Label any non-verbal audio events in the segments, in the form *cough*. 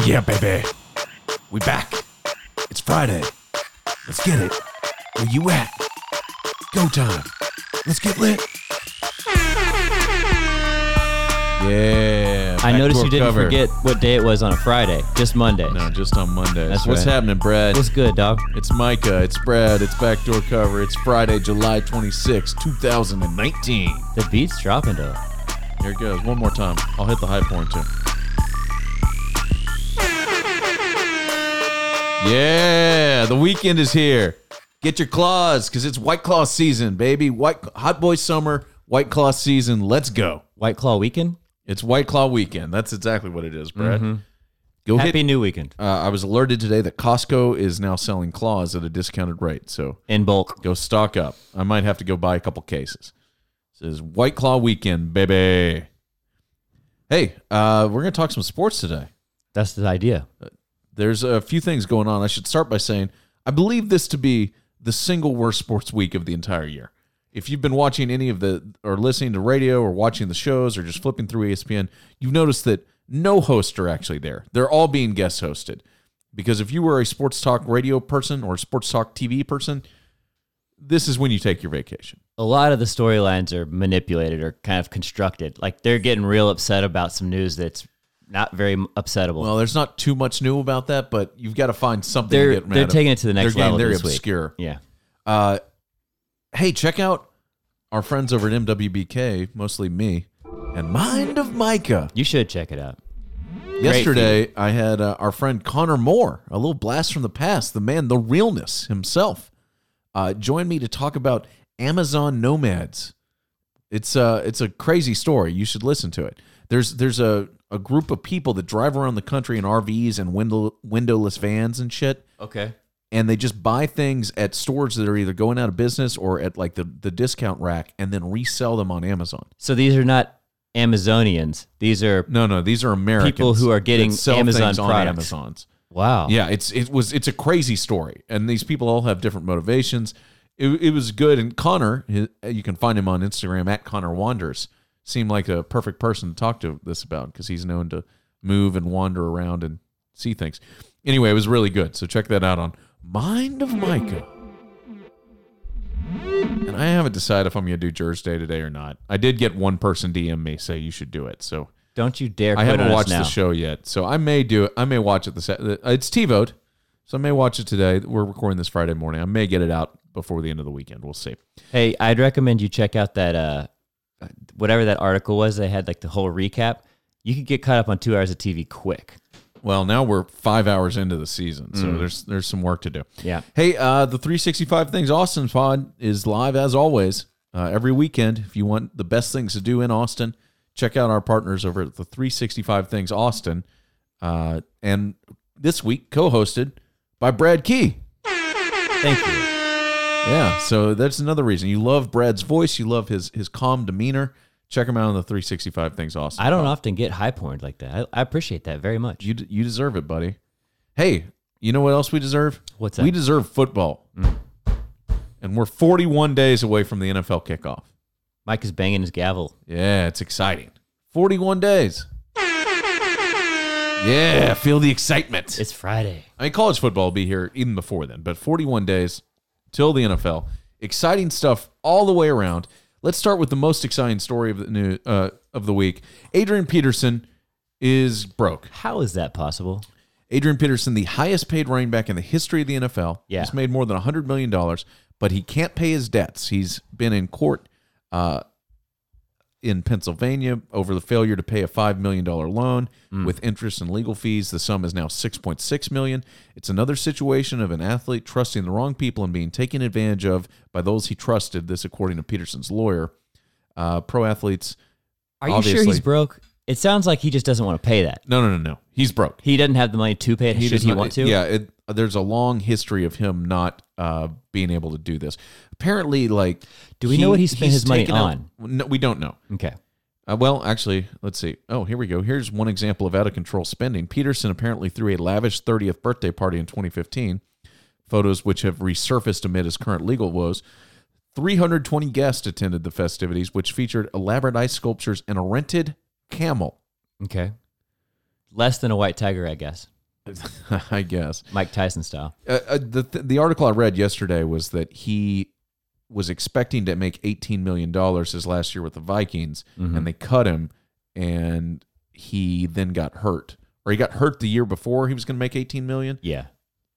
Oh yeah, baby. We back. It's Friday. Let's get it. Where you at? Go time. Let's get lit. Yeah. I back noticed to you didn't cover. forget what day it was on a Friday, just Monday. No, just on Mondays. That's What's right. happening, Brad? What's good, dog? It's Micah. It's Brad. It's Backdoor Cover. It's Friday, July 26, 2019. The beat's dropping though. Here it goes. One more time. I'll hit the high point too. Yeah, the weekend is here. Get your claws because it's White Claw season, baby. White Hot Boy Summer, White Claw season. Let's go. White Claw weekend. It's White Claw weekend. That's exactly what it is, Brad. Go Happy hit. New Weekend Uh, I was alerted today that Costco is now selling claws at a discounted rate. So in bulk. Go stock up. I might have to go buy a couple cases. says White Claw weekend, baby. Hey, uh, we're gonna talk some sports today. That's the idea. There's a few things going on. I should start by saying I believe this to be the single worst sports week of the entire year. If you've been watching any of the or listening to radio or watching the shows or just flipping through ESPN, you've noticed that no hosts are actually there. They're all being guest hosted. Because if you were a sports talk radio person or a sports talk TV person, this is when you take your vacation. A lot of the storylines are manipulated or kind of constructed. Like they're getting real upset about some news that's not very upsettable. Well, there's not too much new about that, but you've got to find something they're to they're taking it to the next They're getting level very this week. obscure. Yeah. Uh, hey, check out our friends over at MWBK, mostly me, and Mind of Micah. You should check it out. Yesterday, I had uh, our friend Connor Moore, a little blast from the past, the man, the realness himself, uh, joined me to talk about Amazon nomads. It's uh, it's a crazy story. You should listen to it. There's there's a, a group of people that drive around the country in RVs and window windowless vans and shit Okay. and they just buy things at stores that are either going out of business or at like the, the discount rack and then resell them on Amazon. So these are not Amazonians. These are No, no, these are Americans People who are getting that sell Amazon things on products. Amazons. wow. Yeah, it's it was it's a crazy story, and these people all have different motivations. It, it was good, and Connor, his, you can find him on Instagram at Connor Wanders. Seemed like a perfect person to talk to this about because he's known to move and wander around and see things. Anyway, it was really good. So check that out on Mind of Micah. And I haven't decided if I'm going to do Jurors Day today or not. I did get one person DM me say you should do it. So Don't you dare I haven't watched the show yet, so I may do it. I may watch it this. It's TiVoed, so I may watch it today. We're recording this Friday morning. I may get it out before the end of the weekend. We'll see. Hey, I'd recommend you check out that uh whatever that article was. They had like the whole recap. You could get caught up on two hours of TV quick. Well, now we're five hours into the season, so Mm. there's there's some work to do. Yeah. Hey, uh, the 365 Things Austin pod is live as always uh, every weekend. If you want the best things to do in Austin, check out our partners over at the 365 Things Austin. Uh, and this week, co-hosted by Brad Key. Thank you. Yeah, so that's another reason. You love Brad's voice. You love his his calm demeanor. Check him out on the 365 Things Austin. I don't often get high porn like that. I, I appreciate that very much. You you deserve it, buddy. Hey, you know what else we deserve? What's that? We deserve football. Mm. And we're 41 days away from the NFL kickoff. Mike is banging his gavel. Yeah, it's exciting. 41 days. Yeah, feel the excitement. It's Friday. I mean, college football will be here even before then, but 41 days till the NFL. Exciting stuff all the way around. Let's start with the most exciting story of the new uh, of the week. Adrian Peterson is broke. How is that possible? Adrian Peterson, the highest paid running back in the history of the NFL, Yeah. he's made more than $100 million, but he can't pay his debts. He's been in court uh, in Pennsylvania over the failure to pay a $5 million loan with interest and legal fees. The sum is now 6.6 million. It's another situation of an athlete trusting the wrong people and being taken advantage of by those he trusted, this according to Peterson's lawyer. Uh, pro athletes, Are you sure he's broke? It sounds like he just doesn't want to pay that. no, no, no, no. He's broke. He doesn't have the money to pay it. should does he not- want to? Yeah, it, there's a long history of him not uh, being able to do this. Apparently, like, Do we know what he spent his money taken out- on? no, we don't know. Okay. Uh, well, actually, let's see. Oh, here we go. Here's one example of out of control spending. Peterson apparently threw a lavish 30th birthday party in 2015. Photos which have resurfaced amid his current legal woes. 320 guests attended the festivities, which featured elaborate ice sculptures and a rented camel. Okay. Less than a white tiger, I guess. *laughs* I guess. Mike Tyson style. Uh, uh, the th- the article I read yesterday was that he was expecting to make eighteen million dollars his last year with the Vikings, and they cut him, and he then got hurt, or he got hurt the year before he was going to make eighteen million, Yeah.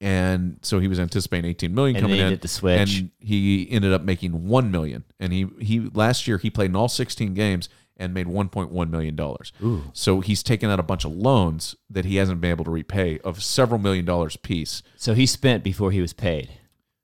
And so he was anticipating eighteen million And coming he in. did the switch. and he ended up making one million, and he he last year he played in all sixteen games and made one point one million dollars. So he's taken out a bunch of loans that he hasn't been able to repay of several million dollars piece. So he spent before he was paid.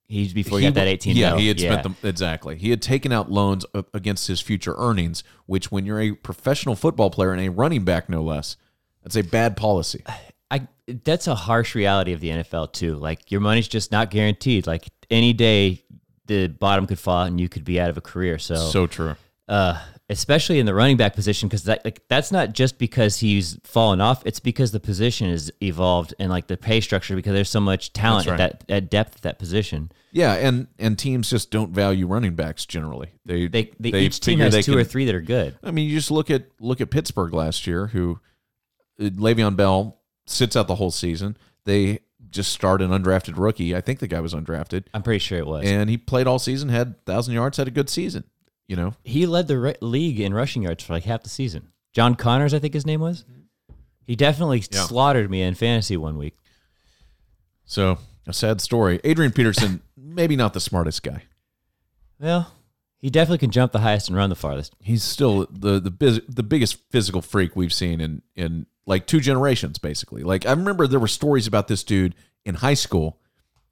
He before he, got that 18 Yeah, mil. he had spent them exactly. He had taken out loans against his future earnings, which, when you're a professional football player and a running back, no less, that's a bad policy. *sighs* *laughs* I that's a harsh reality of the NFL too. Like your money's just not guaranteed. Like any day the bottom could fall out and you could be out of a career. So, So true. uh especially in the running back position because that like that's not just because he's fallen off, it's because the position has evolved and like the pay structure because there's so much talent That's at that at depth at that position. Yeah, and and teams just don't value running backs generally. They They, they, each team has they two can- or three that are good. I mean, you just look at look at Pittsburgh last year, who uh, Le'Veon Bell sits out the whole season. They just start an undrafted rookie. I think the guy was undrafted, I'm pretty sure it was. and he played all season, had thousand yards, had a good season. You know, he led the re- league in rushing yards for like half the season. John Connors, I think his name was. He definitely Yeah. slaughtered me in fantasy one week. so a sad story. Adrian Peterson, *laughs* maybe not the smartest guy. Well, he definitely can jump the highest and run the farthest. He's still the the biz, the biggest physical freak we've seen in in like two generations, basically. Like I remember there were stories about this dude in high school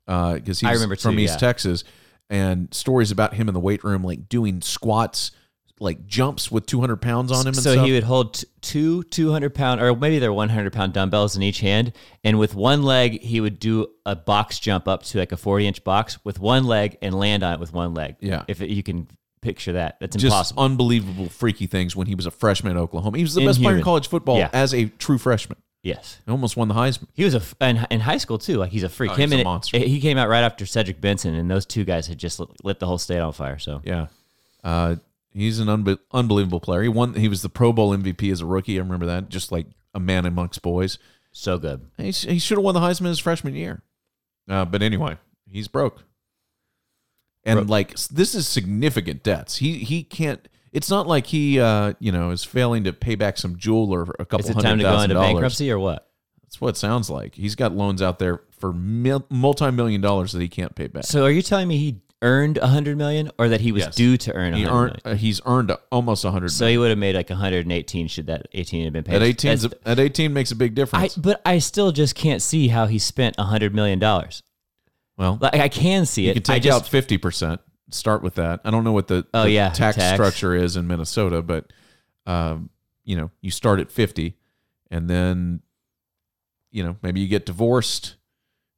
uh, because I he's from too, East yeah. Texas, and stories about him in the weight room, like doing squats, like jumps with two hundred pounds on him. And so stuff. he would hold t- two 200 pound, or maybe they're 100 pound dumbbells in each hand. And with one leg, he would do a box jump up to like a 40 inch box with one leg and land on it with one leg. Yeah. If it, you can picture that, that's just impossible. unbelievable, freaky things when he was a freshman at Oklahoma. He was the best player in college football Yeah. as a true freshman. yes. He almost won the Heisman. He was a f- in, in high school too. Like he's a freak. Oh, Him he's a and monster. he came out right after Cedric Benson, and those two guys had just lit, lit the whole state on fire. So Yeah. Uh, he's an unbe- unbelievable player. He won. He was the Pro Bowl MVP as a rookie. I remember that. Just like a man amongst boys. so good. He, sh- he should have won the Heisman his freshman year. Uh, but anyway, he's broke. And Broke. like this is significant debts. He he can't. It's not like he uh you know is failing to pay back some jewel or a couple Is it hundred time to go into dollars. bankruptcy or what? That's what it sounds like. He's got loans out there for mil- multi-million dollars that he can't pay back. So are you telling me he earned a hundred million, or that he was Yes. due to earn a he hundred earned million? uh, he's earned almost a hundred. So he would have made like 118 should that 18 have been paid. at eighteen, at eighteen makes a big I, difference. but I still just can't see how he spent a hundred million dollars. Well, Like I can see you it. can take I just, out fifty percent. Start with that. I don't know what the, Oh, the yeah, tax, tax. structure is in Minnesota, but um, you know, you start at fifty, and then you know maybe you get divorced.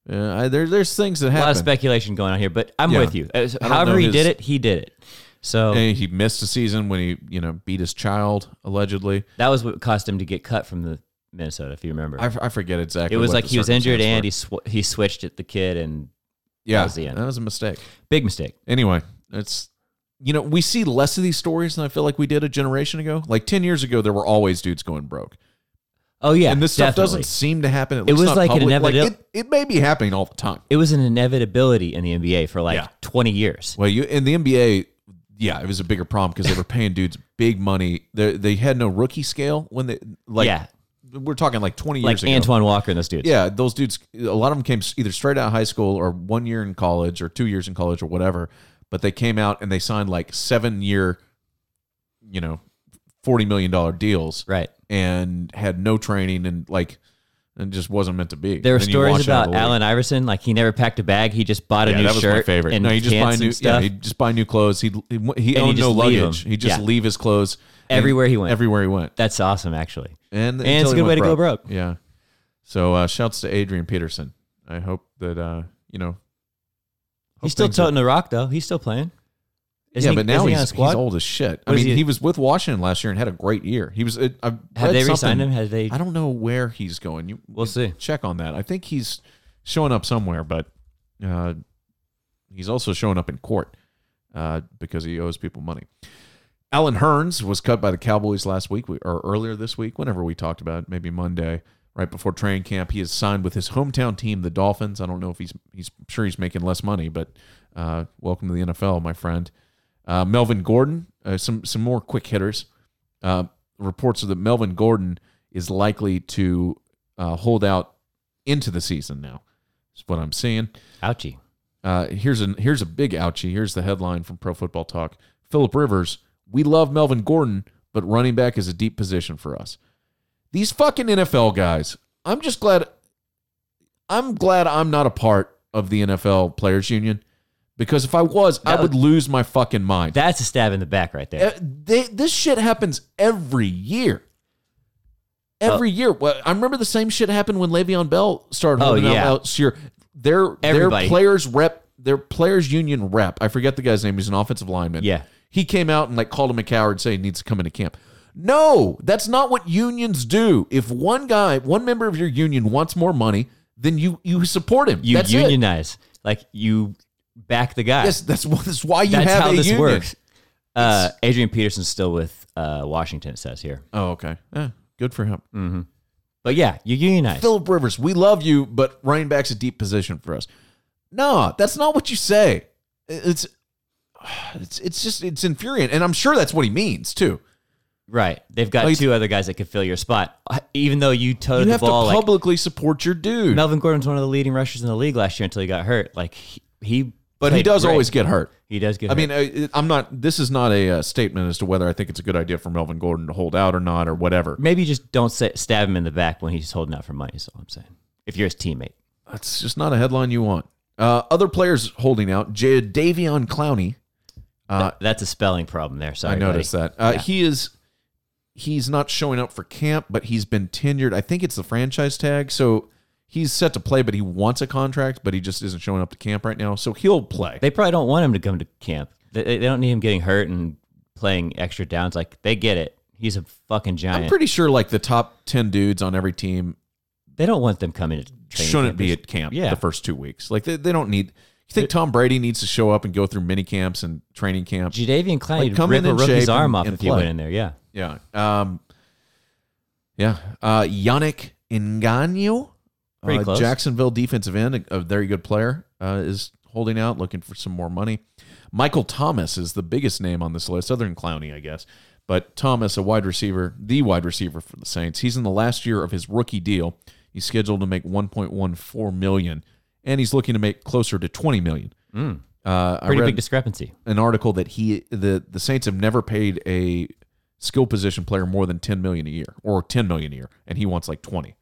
Uh, there, there's things that happen. a lot of speculation going on here, but I'm Yeah. with you. Don't However know he did it, he did it. So he missed a season when he you know beat his child allegedly. that was what cost him to get cut from the Minnesota, if you remember. I, forget exactly. it was like he was injured and he sw- he switched at the kid and yeah, was the end. that was a mistake. big mistake. anyway, it's you know we see less of these stories than I feel like we did a generation ago. Like ten years ago, there were always dudes going broke, Oh yeah, and this stuff definitely. doesn't seem to happen. At It least was not like an public. inevitable- it, it may be happening all the time. It was an inevitability in the NBA for like Yeah. 20 years. Well, you in the NBA, yeah, it was a bigger problem because they were paying dudes big money. They they had no rookie scale when they like. Yeah. We're talking like twenty Like years ago. Antoine Walker and those dudes. Yeah, those dudes. A lot of them came either straight out of high school or one year in college or two years in college or whatever. But they came out and they signed like seven year, you know, forty million dollar deals Right. and had no training and like, and just wasn't meant to be. There were stories watch out of about. Allen Iverson, like he never packed a bag. He just bought a Yeah, new that was shirt. my favorite. And No, he just buy new. stuff. Yeah, he just buy new clothes. He he, he owned no luggage. He just Yeah. leave his clothes Everywhere he went. Everywhere he went. That's awesome, actually. And, And it's a good way to go broke. Yeah. So uh, shouts to Adrian Peterson. I hope that uh, you know. He's still toting the rock though. He's still playing. Isn't yeah, he- but now he he's, he's old as shit. I mean, he, he- was with Washington last year and had a great year. He was. It, Have they re-signed him? Have they? I don't know where he's going. You, We'll see. Check on that. I think he's showing up somewhere, but uh, he's also showing up in court uh, because he owes people money. Allen Hurns was cut by the Cowboys last week or earlier this week, whenever we talked about it, maybe Monday. right before training camp. He has signed with his hometown team, the Dolphins. I don't know if he's he's I'm sure he's making less money, but uh, welcome to the NFL, my friend. Uh, Melvin Gordon, uh, some some more quick hitters. Uh, reports are that Melvin Gordon is likely to uh, hold out into the season now. Is what I'm seeing. Ouchie. Uh, here's a here's a big ouchie. Here's the headline from Pro Football Talk. Philip Rivers, we love Melvin Gordon, but running back is a deep position for us. These fucking NFL guys. I'm just glad. I'm glad I'm not a part of the NFL Players Union because if I was, I would lose my fucking mind. That's a stab in the back right there. Uh, they, this shit happens every year. Every year. Well, I remember the same shit happened when Le'Veon Bell started Oh, holding out yeah. last year. Their their players rep their players union rep. I forget the guy's name. He's an offensive lineman. Yeah. He came out and like called him a coward, saying he needs to come into camp. No, that's not what unions do. If one guy, one member of your union wants more money, then you you support him. You that's it. unionize. Like you back the guy. Yes, that's, that's why you That's have how a this union. works. Uh, Adrian Peterson's still with uh, Washington, it says here. Oh, okay. Eh, good for him. But yeah, you unionize. Philip Rivers, we love you, but running back's a deep position for us. No, that's not what you say. It's *sighs* it's it's just it's infuriating, and I'm sure that's what he means too. Right. They've got Like- two other guys that could fill your spot. Even though you towed You the have ball to like publicly support your dude, Melvin Gordon's one of the leading rushers in the league last year until he got hurt. Like he, he but he does great. always get hurt. He does get I hurt. mean, uh, I'm not. This is not a uh, statement as to whether I think it's a good idea for Melvin Gordon to hold out or not or whatever. maybe just don't say, stab him in the back when he's holding out for money. Is all I'm saying. If you're his teammate, That's just not a headline you want. Uh, other players holding out: J- Davion Clowney. Uh, that's a spelling problem there. Sorry, I noticed that. Uh. He is he's not showing up for camp, but he's been tenured. I think it's the franchise tag, so he's set to play, but he wants a contract, but he just isn't showing up to camp right now, so he'll play. They probably don't want him to come to camp. They, they don't need him getting hurt and playing extra downs. Like they get it. He's a fucking giant. I'm pretty sure like the top ten dudes on every team they don't want them coming to training shouldn't camp. be at camp Yeah. the first two weeks. Like they, they don't need. You think Tom Brady needs to show up and go through mini camps and training camps? Jadeveon Clowney Like, come rip in a and rookie's arm and- off and if he play. went in there. Yeah. Yeah. Um, yeah. Uh, Yannick Nganu, Pretty uh, close. Jacksonville defensive end, a, a very good player, uh, is holding out, looking for some more money. Michael Thomas is the biggest name on this list, other than Clowney, I guess. But Thomas, a wide receiver, the wide receiver for the Saints. He's in the last year of his rookie deal. He's scheduled to make 1.14 million, and he's looking to make closer to 20 million. Uh, I Pretty big discrepancy. an article that he the the Saints have never paid a skill position player more than 10 million a year or 10 million a year and he wants like 20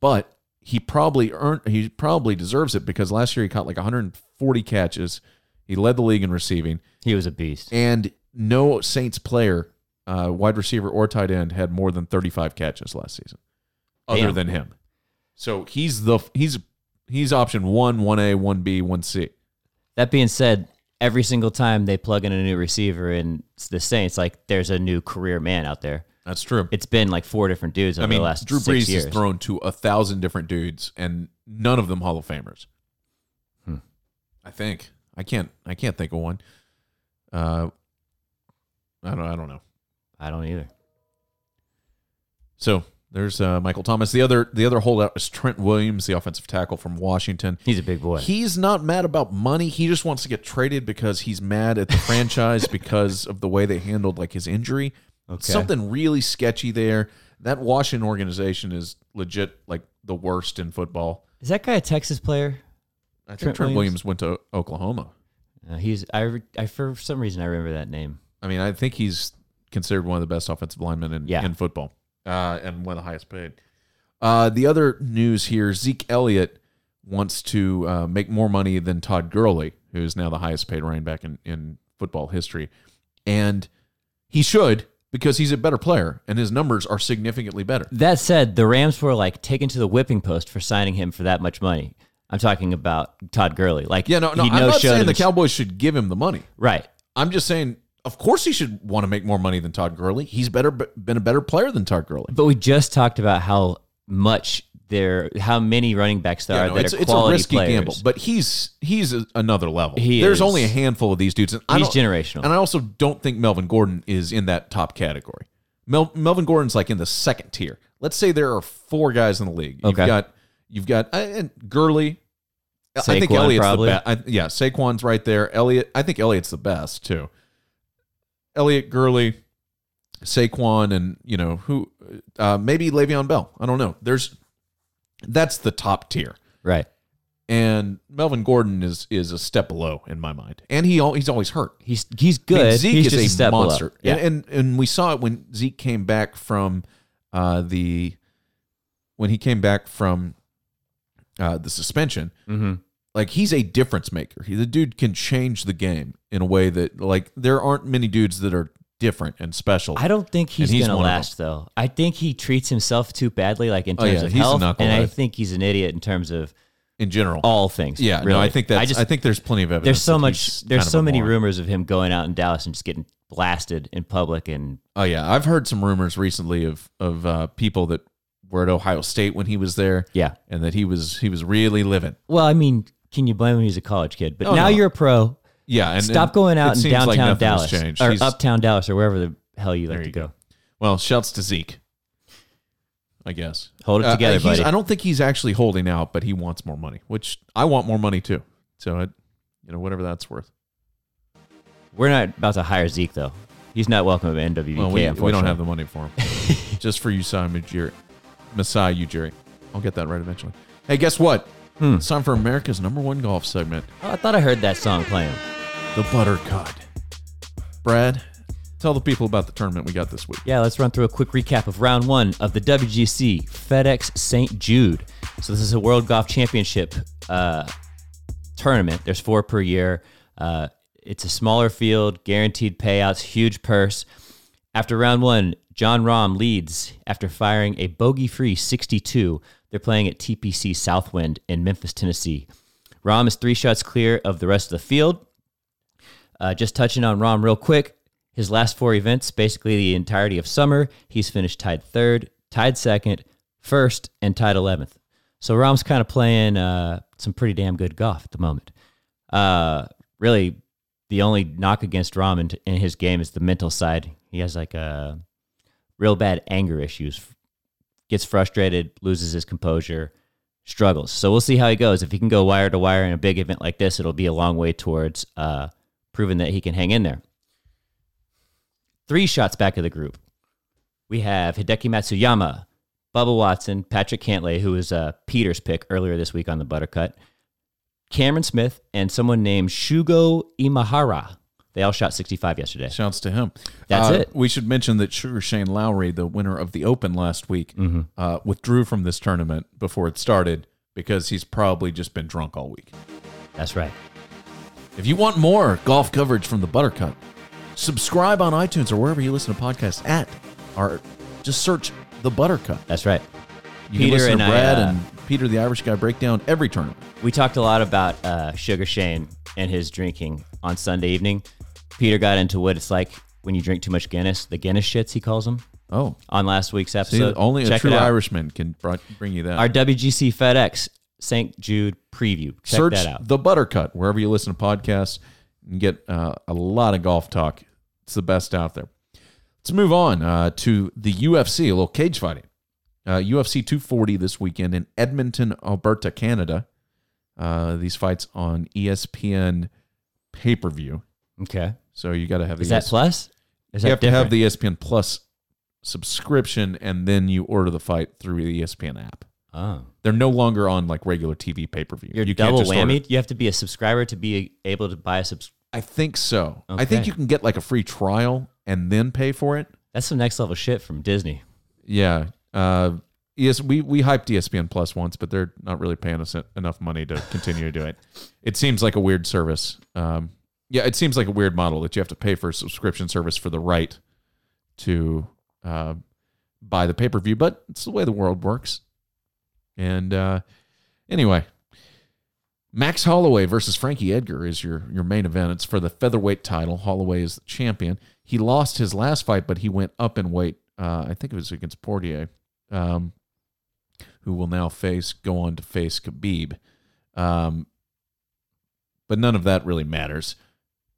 but he probably earned he probably deserves it because last year he caught like 140 catches he led the league in receiving He was a beast. and no Saints player uh, wide receiver or tight end had more than 35 catches last season other Damn. than him so he's the he's he's option 1 1A 1B 1C That being said, every single time they plug in a new receiver in the Saints, like there's a new career man out there. That's true It's been like four different dudes over I mean, the last Drew Brees years. has thrown to a thousand different dudes, and none of them Hall of Famers. Hmm. I think I can't. I can't think of one. Uh, I don't. I don't know. I don't either. So there's uh, Michael Thomas. The other. The other holdout is Trent Williams, the offensive tackle from Washington. He's a big boy. He's not mad about money. He just wants to get traded because he's mad at the *laughs* franchise because of the way they handled like his injury. Okay. Something really sketchy there. That Washington organization is legit like the worst in football. Is that guy a Texas player? I think Trent Trent, Williams? Williams? went to Oklahoma. Uh, he's I, I for some reason I remember that name. I mean, I think he's considered one of the best offensive linemen in, Yeah. in football uh, and one of the highest paid. Uh, the other news here Zeke Elliott wants to uh, make more money than Todd Gurley, who is now the highest paid running back in, in football history. And he should because he's a better player and his numbers are significantly better. That said, the Rams were like taken to the whipping post for signing him for that much money. I'm talking about Todd Gurley. Like Yeah, no, no, I'm not saying the Cowboys should give him the money. right. I'm just saying, of course, he should want to make more money than Todd Gurley. He's better, been a better player than Todd Gurley. But we just talked about how much there, how many running backs there Yeah, are no, that it's, are it's a risky players. gamble, but he's he's a, another level. He There's is. only a handful of these dudes. And He's generational. and I also don't think Melvin Gordon is in that top category. Mel, Melvin Gordon's like in the second tier. Let's say there are four guys in the league. You've Okay. got you've got uh, and Gurley. I think Saquon, Elliott's probably. the best. Yeah, Saquon's right there. Elliott. I think Elliott's the best too. Elliott, Gurley, Saquon, and you know who? Uh, maybe Le'Veon Bell. I don't know. There's that's the top tier, Right. and Melvin Gordon is is a step below in my mind, and he he's always hurt. He's he's I mean, good. Zeke he's is just a, step below. monster, Yeah. and, and and we saw it when Zeke came back from uh, the when he came back from uh, the suspension. mm-hmm. Like he's a difference maker. He, the dude can change the game in a way that like there aren't many dudes that are different and special. I don't think he's, he's gonna last though. I think he treats himself too badly, like in Oh, terms yeah, of health, and I think he's an idiot in terms of in general. all things. yeah, really. no, I think that I just I think there's plenty of evidence. there's so much there's so many moron. rumors of him going out in Dallas and just getting blasted in public and Oh yeah, I've heard some rumors recently of of uh, people that were at Ohio State when he was there, yeah. and that he was he was really living. Well, I mean, can you blame him? He's a college kid, but Oh, now no. you're a pro. Yeah, and Stop and going out in seems like downtown Dallas or He's- uptown Dallas or wherever the hell you like to you go. Well, shouts to Zeke. I guess. Hold it Uh, together, he's- buddy. I don't think he's actually holding out, but he wants more money, which I want more money too. So, it, you know, whatever that's worth. We're not about to hire Zeke though. He's not welcome at NWBK. Well, we, we don't have the money for him. *laughs* Just for you, Simon Ujiri. Messiah Ujiri. I'll get that right eventually. Hey, guess what? Hmm. It's time for America's number one golf segment, Oh, I thought I heard that song playing. The Buttercut. Brad, tell the people about the tournament we got this week. Yeah, let's run through a quick recap of round one of the WGC FedEx St. Jude. So this is a World Golf Championship uh, tournament. There's four per year. Uh, it's a smaller field, guaranteed payouts, huge purse. After round one, Jon Rahm leads after firing a bogey-free 62. They're playing at TPC Southwind in Memphis, Tennessee. Rahm is three shots clear of the rest of the field. Uh, just touching on Rahm real quick. His last four events, basically the entirety of summer, he's finished tied third, tied second, first, and tied 11th. So Rahm's kind of playing uh, some pretty damn good golf at the moment. Uh, really, the only knock against Rahm in, in his game is the mental side. He has like a real bad anger issues, gets frustrated, loses his composure, struggles. So we'll see how he goes. If he can go wire to wire in a big event like this, it'll be a long way towards uh, proving that he can hang in there. Three shots back of the group. We have Hideki Matsuyama, Bubba Watson, Patrick Cantlay, who was uh, Peter's pick earlier this week on the Buttercut, Cameron Smith, and someone named Shugo Imahira. They all shot 65 yesterday. Shouts to him. That's Uh, it. We should mention that Sugar Shane Lowry, the winner of the Open last week, Mm-hmm. uh, withdrew from this tournament before it started because he's probably just been drunk all week. That's right. If you want more golf coverage from the Buttercut, subscribe on iTunes or wherever you listen to podcasts at, or just search the Buttercut. That's right. You Peter and to I, uh, and Peter the Irish guy break down every tournament. We talked a lot about uh, Sugar Shane and his drinking on Sunday evening. Peter got into what it's like when you drink too much Guinness, the Guinness shits, he calls them, Oh, on last week's see, episode. only a true. Irishman can bring you that. Our WGC FedEx St. Jude preview. Check Search that out. the Buttercut wherever you listen to podcasts and get uh, a lot of golf talk. It's the best out there. Let's move on uh, to the UFC, a little cage fighting. Uh, UFC 240 this weekend in Edmonton, Alberta, Canada. Uh, these fights on ESPN pay per view. Okay. So you got to have the Is that ES- plus? Is you have to have the ESPN Plus subscription, and then you order the fight through the ESPN app. Oh. They're no longer on like regular TV pay per view. You're you can't double just order- whammy. You have to be a subscriber to be able to buy a subs. I think so. I think you can get like a free trial and then pay for it. That's some next level shit from Disney. Yeah. Uh, yes, we we hyped ESPN Plus once, but they're not really paying us enough money to continue to do it. It seems like a weird service. Um, yeah, it seems like a weird model that you have to pay for a subscription service for the right to uh, buy the pay per view, but it's the way the world works. And uh, anyway, Max Holloway versus Frankie Edgar is your your main event. It's for the featherweight title. Holloway is the champion. He lost his last fight, but he went up in weight. Uh, I think it was against Poirier, um, who will now face go on to face Khabib. Um, but none of that really matters.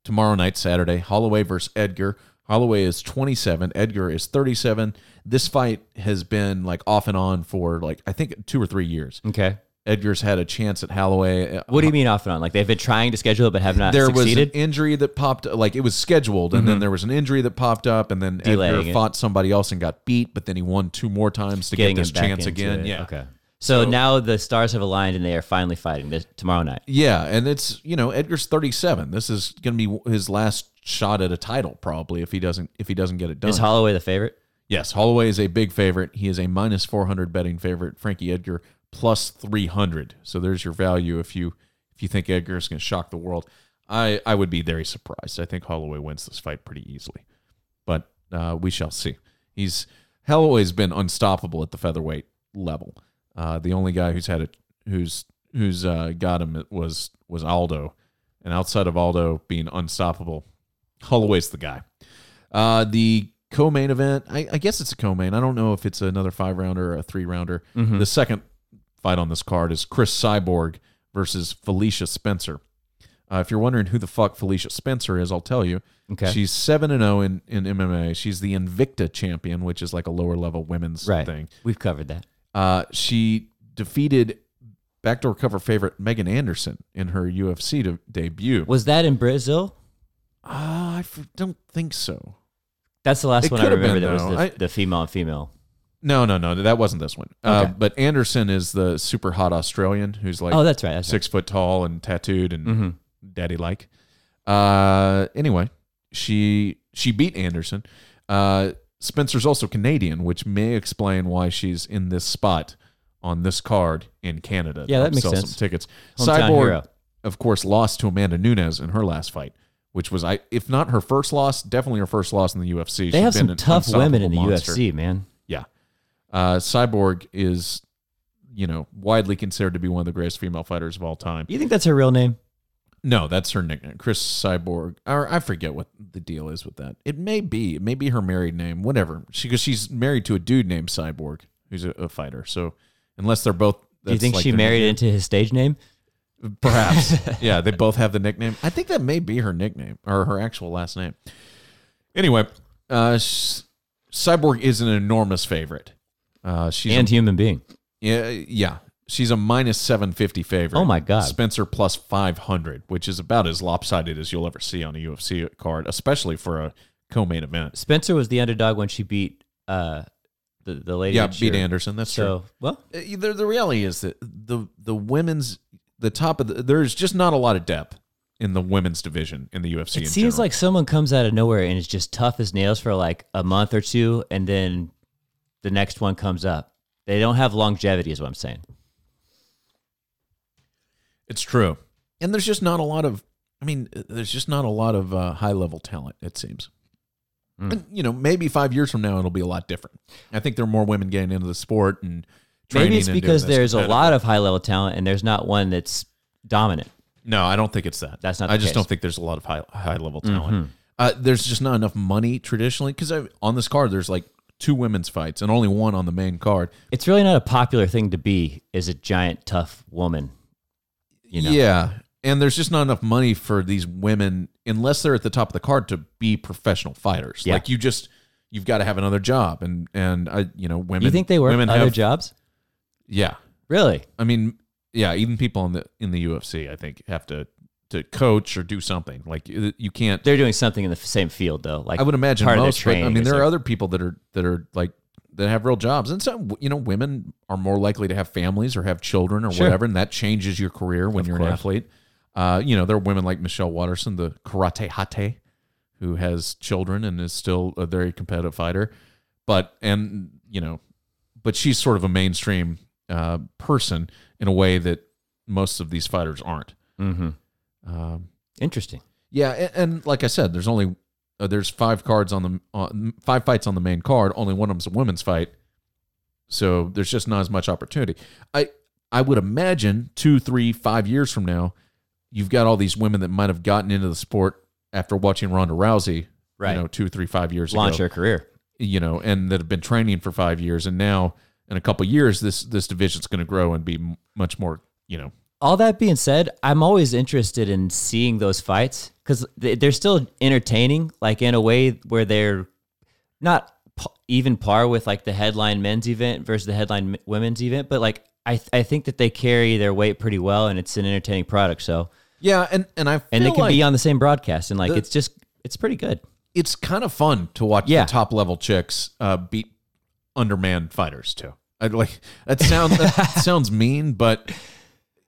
Tomorrow night, Saturday, Holloway versus Edgar. Holloway is 27. Edgar is 37. This fight has been like off and on for like I think two or three years. Okay. Edgar's had a chance at Holloway. What do you mean off and on? Like they've been trying to schedule it but have not there was succeeded? an injury that popped like it was scheduled and then there was an injury that popped up and then Mm-hmm. Delaying Edgar it. fought somebody else and got beat but then he won two more times to Getting get this chance again it. yeah Okay. So, now the stars have aligned and they are finally fighting this tomorrow night. yeah and it's you know Edgar's 37 this is going to be his last shot at a title probably if he doesn't if he doesn't get it done Is Holloway the favorite? yes Holloway is a big favorite he is a minus 400 betting favorite Frankie Edgar plus 300 so there's your value if you if you think Edgar is going to shock the world I I would be very surprised I think Holloway wins this fight pretty easily but uh, we shall see. He's Holloway's been unstoppable at the featherweight level. Uh, the only guy who's had it, who's who's uh, got him was was Aldo, and outside of Aldo being unstoppable, Holloway's the guy. Uh, the co-main event, I, I guess it's a co-main. I don't know if it's another five rounder or a three rounder. The second fight on this card is Cris Cyborg versus Felicia Spencer. Uh, if you're wondering who the fuck Felicia Spencer is, I'll tell you. Okay. She's seven and zero in in MMA. She's the Invicta champion, which is like a lower level women's Right. thing. We've covered that. Uh, she defeated backdoor cover favorite Megan Anderson in her UFC de- debut. Was that in Brazil? Ah, I f- don't think so. That's the last It one I could have remember been, that was though. the, I- the female and female. No, no, no. That wasn't this one. Uh, Okay. but Anderson is the super hot Australian who's like Oh, that's right. That's six foot tall and tattooed and right. hmm daddy like. Uh, anyway, she she beat Anderson. Uh, Spencer's also Canadian, which may explain why she's in this spot on this card in Canada. Yeah, that makes sell sense. Some tickets. Hometown Cyborg, hero. of course, lost to Amanda Nunes in her last fight, which was I if not her first loss, definitely her first loss in the UFC. They She's have some tough women in the monster. UFC, man. Yeah. Uh, Cyborg is, you know, widely considered to be one of the greatest female fighters of all time. You think that's her real name? No, that's her nickname, Cris Cyborg. Or I forget what the deal is with that. It may be, it may be her married name, whatever. She because she's married to a dude named Cyborg who's a, a fighter. So unless they're both, Do you think like she married nickname. into his stage name? Perhaps. *laughs* yeah, they both have the nickname. I think that may be her nickname or her actual last name. Anyway, uh, Cyborg is an enormous favorite. Uh, she's and a, human being. yeah, yeah. She's a minus 750 favorite. Oh my God. Spencer plus 500, which is about as lopsided as you'll ever see on a UFC card, especially for a co-main event. Spencer was the underdog when she beat uh, the the lady. Yeah, beat. Anderson. That's true. Well, Uh, The, the reality is that the the women's the top of the there's just not a lot of depth in the women's division in the UFC. it seems general. like someone comes out of nowhere and is just tough as nails for like a month or two, and then the next one comes up. They don't have longevity, is what I'm saying. It's true, and there's just not a lot of. I mean, there's just not a lot of uh, high level talent. It seems. Mm. And, you know, maybe five years from now it'll be a lot different. I think there are more women getting into the sport and Maybe it's and because this there's a lot of high level talent and there's not one that's dominant. No, I don't think it's that. That's not I just case. don't think there's a lot of high high level talent. Mhm. Uh, there's just not enough money traditionally because on this card there's like two women's fights and only one on the main card. It's really not a popular thing to be is a giant tough woman. You know, Yeah, and there's just not enough money for these women unless they're at the top of the card to be professional fighters. Yeah. Like you just you've got to have another job and and I you know women. you think they work women other have, jobs? Yeah, Really? I mean, yeah, even people in the in the UFC, I think, have to to coach or do something. Like you you can't. They're doing something in the same field though. Like I would imagine part of their most. But, I mean, there are other people that are that are like that have real jobs, and some you know women are more likely to have families or have children or Sure. whatever, and that changes your career when Of you're an athlete. Uh, you know, there are women like Michelle Waterson, the karate hate, who has children and is still a very competitive fighter, but and you know, but she's sort of a mainstream uh, person in a way that most of these fighters aren't. Mm-hmm. Um, Interesting. yeah, and, and like I said, there's only uh, there's five cards on the on, five fights on the main card. Only one of them's a women's fight, so there's just not as much opportunity. I I would imagine two, three, five years from now, you've got all these women that might have gotten into the sport after watching Ronda Rousey, Right. You know, two, three, five years Launch ago, her career. you know, and that have been training for five years, and now in a couple years, this this division's going to grow and be m- much more, you know, All that being said, I'm always interested in seeing those fights because they're still entertaining, like in a way where they're not even par with like the headline men's event versus the headline women's event, but like I th- I think that they carry their weight pretty well, and it's an entertaining product. So Yeah, and and I feel and they can like be on the same broadcast, and like The- it's just it's pretty good. it's kind of fun to watch Yeah. the top level chicks uh, beat undermanned fighters too. I like that sounds that *laughs* sounds mean, but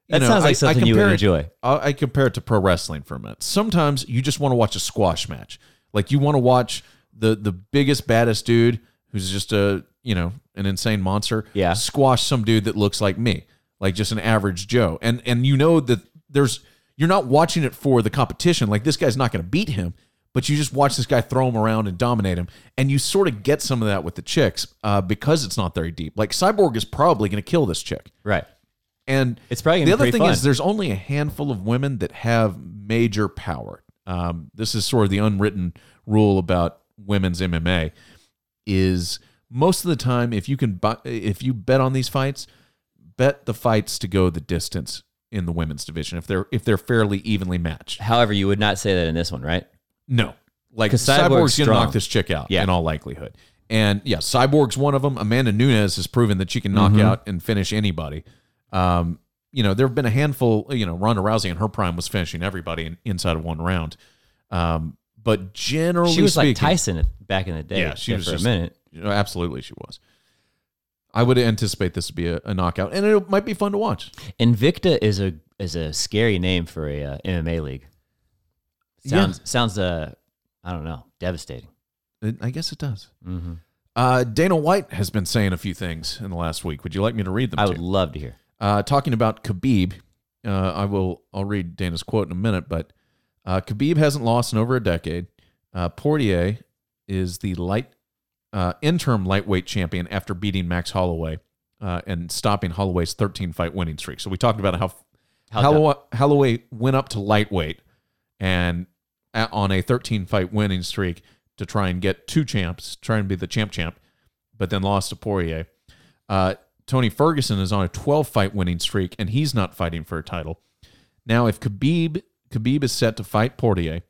That know, sounds like I- I something you would it- enjoy. I, I compare it to pro wrestling for a minute. Sometimes you just want to watch a squash match. Like you want to watch the the biggest baddest dude who's just a you know an insane monster. Yeah. squash some dude that looks like me, like just an average Joe. And and you know that there's you're not watching it for the competition. Like this guy's not going to beat him, but you just watch this guy throw him around and dominate him, and you sort of get some of that with the chicks uh, because it's not very deep. Like Cyborg is probably going to kill this chick. Right. And It's probably the other thing fun. is there's only a handful of women that have major power. Um, this is sort of the unwritten rule about women's MMA is most of the time if you can bu- if you bet on these fights, bet the fights to go the distance in the women's division if they're if they're fairly evenly matched. However, you would not say that in this one, right? No. like Cyborg's, Cyborg's gonna knock this chick out Yeah. in all likelihood. And yeah, Cyborg's one of them. Amanda Nunes has proven that she can knock Mm-hmm. out and finish anybody. Um, you know, there have been a handful, you know, Ronda Rousey in her prime was finishing everybody in, inside of one round. Um, but generally She was like Tyson back in the day. Yeah, she was for just- a minute. you know, absolutely she was. I would anticipate this to be a, a knockout, and it might be fun to watch. Invicta is a is a scary name for a uh, MMA league. Sounds sounds uh I don't know devastating. It- I guess it does. hmm Uh, Dana White has been saying a few things in the last week. Would you like me to read them? I would you? love to hear. Uh, talking about Khabib, uh, I will. I'll read Dana's quote in a minute, but uh, Khabib hasn't lost in over a decade. Uh, Poirier is the light uh, interim lightweight champion after beating Max Holloway uh, and stopping Holloway's 13 fight winning streak. So we talked about how, Holloway, Holloway went up to lightweight and on a 13 fight winning streak to try and get two champs, try and be the champ champ, but then lost to Poirier. Uh, Tony Ferguson is on a 12 fight winning streak and he's not fighting for a title. Now, if Khabib Khabib is set to fight Poirier,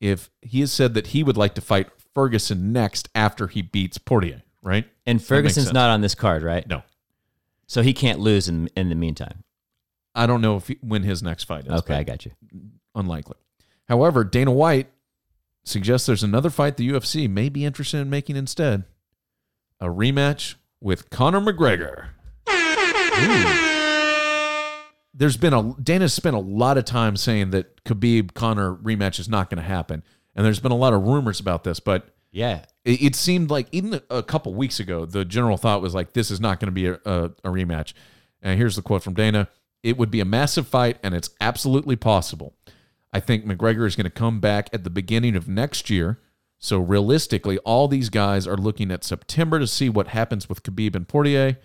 if he has said that he would like to fight Ferguson next after he beats Poirier, right? And Ferguson's not on this card, right? No, So he can't lose in in the meantime. I don't know if he, when his next fight is. Okay, I got you. unlikely. However, Dana White suggests there's another fight the UFC may be interested in making instead a rematch with Conor McGregor. There's been a Dana spent a lot of time saying that Khabib Conor rematch is not going to happen, and there's been a lot of rumors about this, but Yeah. it, it seemed like even a couple weeks ago, the general thought was like, this is not going to be a, a, a rematch. And here's the quote from Dana It would be a massive fight, and it's absolutely possible. I think McGregor is going to come back at the beginning of next year. So realistically, all these guys are looking at September to see what happens with Khabib and Poirier.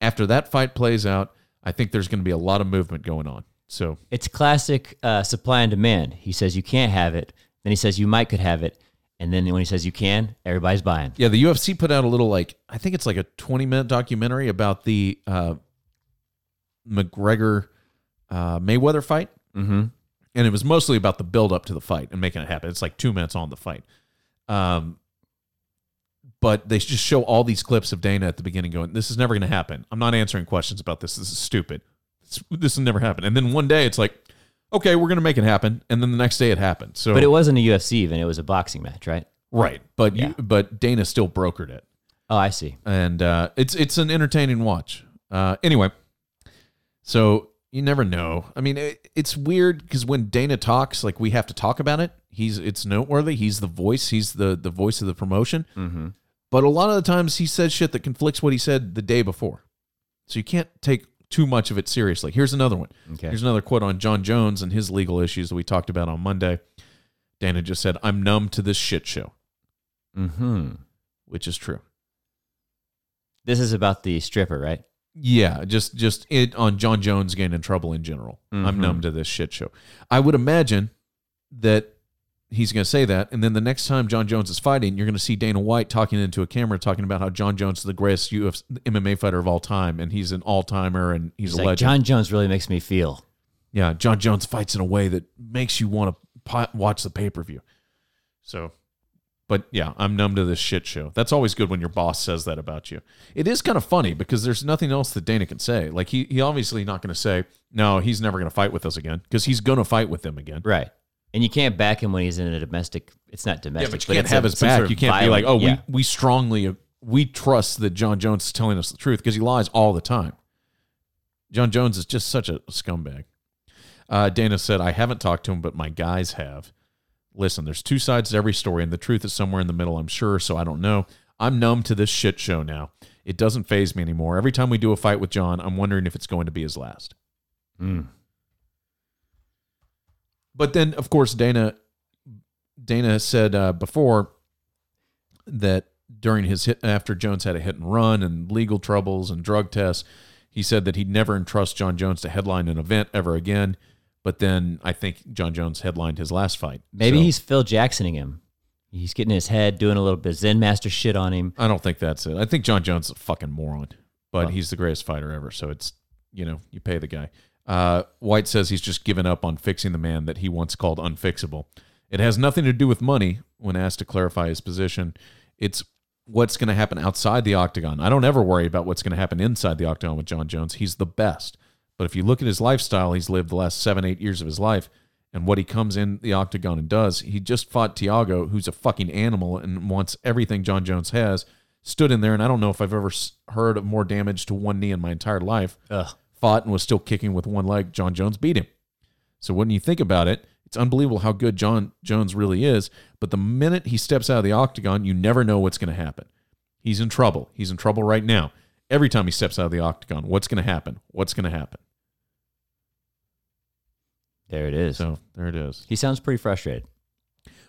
After that fight plays out, I think there's going to be a lot of movement going on. So It's classic uh, supply and demand. He says you can't have it, then he says you might could have it, and then when he says you can, everybody's buying. Yeah, the UFC put out a little like I think it's like a 20 minute documentary about the uh, McGregor uh, Mayweather fight, Mm-hmm. and it was mostly about the build up to the fight and making it happen. It's like two minutes on the fight, um, but they just show all these clips of Dana at the beginning going, "This is never going to happen. I'm not answering questions about this. This is stupid. This, this will never happen." And then one day it's like, "Okay, we're going to make it happen," and then the next day it happened. So But it wasn't a UFC event; it was a boxing match, right? right, but Yeah. you but Dana still brokered it. Oh, I see. and uh, it's it's an entertaining watch. Uh, anyway, so you never know. I mean, it, it's weird because when Dana talks, like we have to talk about it. He's it's noteworthy. He's the voice. He's the the voice of the promotion. Mm-hmm. But a lot of the times he says shit that conflicts what he said the day before. So you can't take too much of it seriously. Here's another one. Okay. Here's another quote on Jon Jones and his legal issues that we talked about on Monday. Dana just said, "I'm numb to this shit show," Mm-hmm. which is true. This is about the stripper, right? Yeah, just just it on Jon Jones getting in trouble in general. I'm Mhm. numb to this shit show. I would imagine that he's going to say that, and then the next time Jon Jones is fighting, you're going to see Dana White talking into a camera, talking about how Jon Jones is the greatest UFC, MMA fighter of all time, and he's an all timer, and he's, He's a like legend. Jon Jones really makes me feel. yeah, Jon Jones fights in a way that makes you want to watch the pay per view. So, but yeah, I'm numb to this shit show. That's always good when your boss says that about you. It is kind of funny because there's nothing else that Dana can say. Like he he obviously not going to say no. He's never going to fight with us again because he's going to fight with them again. Right. And you can't back him when he's in a domestic. It's not Yeah, domestic. but you can't have a- his some sort back. of You can't be like, oh, yeah. we we strongly we trust that Jon Jones is telling us the truth because he lies all the time. Jon Jones is just such a scumbag. Uh, Dana said, I haven't talked to him, but my guys have. Listen, there's two sides to every story, and the truth is somewhere in the middle, I'm sure, so I don't know. I'm numb to this shit show now. It doesn't phase me anymore. Every time we do a fight with Jon, I'm wondering if it's going to be his last. Mm. But then, of course, Dana Dana said uh, before that during his hit after Jones had a hit and run and legal troubles and drug tests, he said that he'd never entrust Jon Jones to headline an event ever again. But then I think Jon Jones headlined his last fight. Maybe So he's Phil Jacksoning him. He's getting his head, doing a little bit of Zen master shit on him. I don't think that's it. I think Jon Jones is a fucking moron, but he's the greatest fighter ever. So it's you know you pay the guy. Uh, White says he's just given up on fixing the man that he once called unfixable. It has nothing to do with money. When asked to clarify his position, it's what's going to happen outside the octagon. I don't ever worry about what's going to happen inside the octagon with Jon Jones. He's the best. But if you look at his lifestyle, he's lived the last seven, eight years of his life, and what he comes in the octagon and does. He just fought Thiago, who's a fucking animal and wants everything Jon Jones has. Stood in there, and I don't know if I've ever heard of more damage to one knee in my entire life. Ugh. Fought and was still kicking with one leg. Jon Jones beat him. So when you think about it, it's unbelievable how good Jon Jones really is. But the minute he steps out of the octagon, you never know what's going to happen. He's in trouble. He's in trouble right now. Every time he steps out of the octagon, what's going to happen? What's going to happen? There it is. So there it is. he sounds pretty frustrated.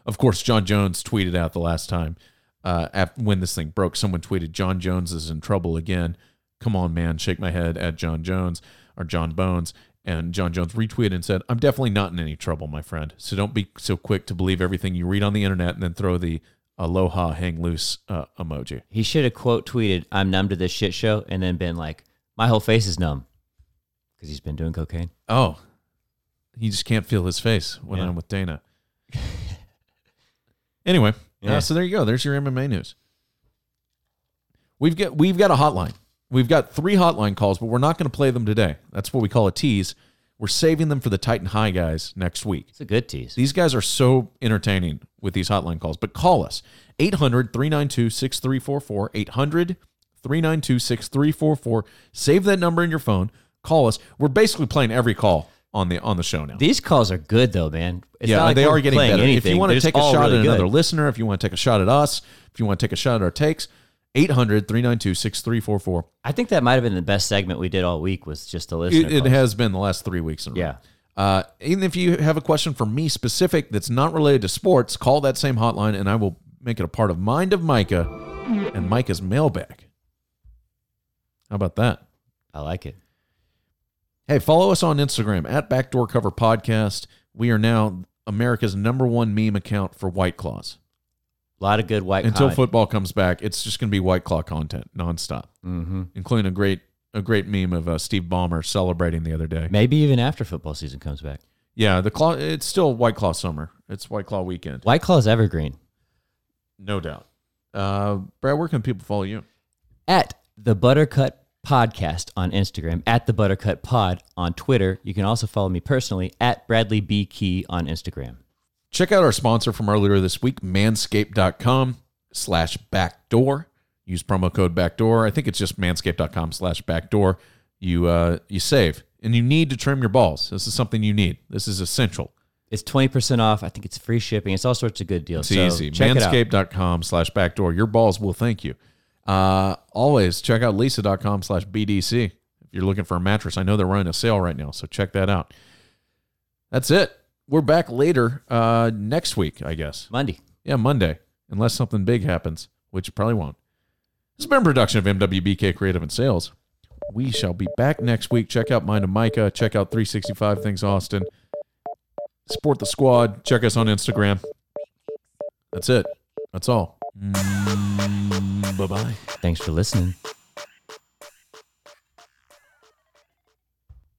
Of course, Jon Jones tweeted out the last time uh, after, when this thing broke. Someone tweeted, "Jon Jones is in trouble again." Come on, man, shake my head at Jon Jones or Jon Bones. And Jon Jones retweeted and said, "I'm definitely not in any trouble, my friend. So don't be so quick to believe everything you read on the internet and then throw the aloha hang loose uh, emoji." He should have quote tweeted, "I'm numb to this shit show," and then been like, "My whole face is numb," because he's been doing cocaine. Oh, he just can't feel his face when Yeah. I'm with Dana. *laughs* anyway, Yeah. uh, so there you go. There's your MMA news. We've got we've got a hotline. We've got three hotline calls, but we're not going to play them today. That's what we call a tease. We're saving them for the Titan High guys next week. It's a good tease. These guys are so entertaining with these hotline calls. But call us 800 392 6344. 800 392 6344. Save that number in your phone. Call us. We're basically playing every call on the on the show now. These calls are good though, man. It's yeah, not like they we're getting better. Anything. If you want to take a shot really at good. another listener, if you want to take a shot at us, if you want to take a shot at our takes, 800 392 6344. I think that might have been the best segment we did all week. Was just the listener. It, it has been the last three weeks in a row. Yeah. Uh, even if you have a question for me specific that's not related to sports, call that same hotline and I will make it a part of Mind of Micah and Micah's mailbag. How about that? I like it. Hey, follow us on Instagram at Backdoor Cover Podcast. We are now America's number one meme account for White Claws. A lot of good white. Until football comes back, it's just going to be White Claw content nonstop, Mm-hmm. including a great a great meme of uh, Steve Ballmer celebrating the other day. Maybe even after football season comes back. Yeah, the claw. It's still White Claw summer. It's White Claw weekend, White Claw's evergreen. no doubt. Uh, Brad, where can people follow you? At the Buttercut Podcast on Instagram, at the Buttercut Pod on Twitter. You can also follow me personally at Bradley B Key on Instagram. Check out our sponsor from earlier this week, manscaped.com slash backdoor. Use promo code backdoor. I think it's just manscaped.com slash backdoor. You uh you save. And you need to trim your balls. This is something you need. This is essential. It's twenty percent off. I think it's free shipping. It's all sorts of good deals. It's so easy. Check it out. Manscaped.com slash backdoor. Your balls will thank you. Uh always check out leesa.com slash BDC if you're looking for a mattress. I know they're running a sale right now, so check that out. That's it. We're back later uh next week, I guess. Monday. Yeah, Monday, unless something big happens, which probably won't. This has been a production of MWBK Creative and Sales. We shall be back next week. Check out Mind of Micah. Check out 365 Things Austin. Support the squad. Check us on Instagram. That's it. That's all. Mm, bye bye. Thanks for listening.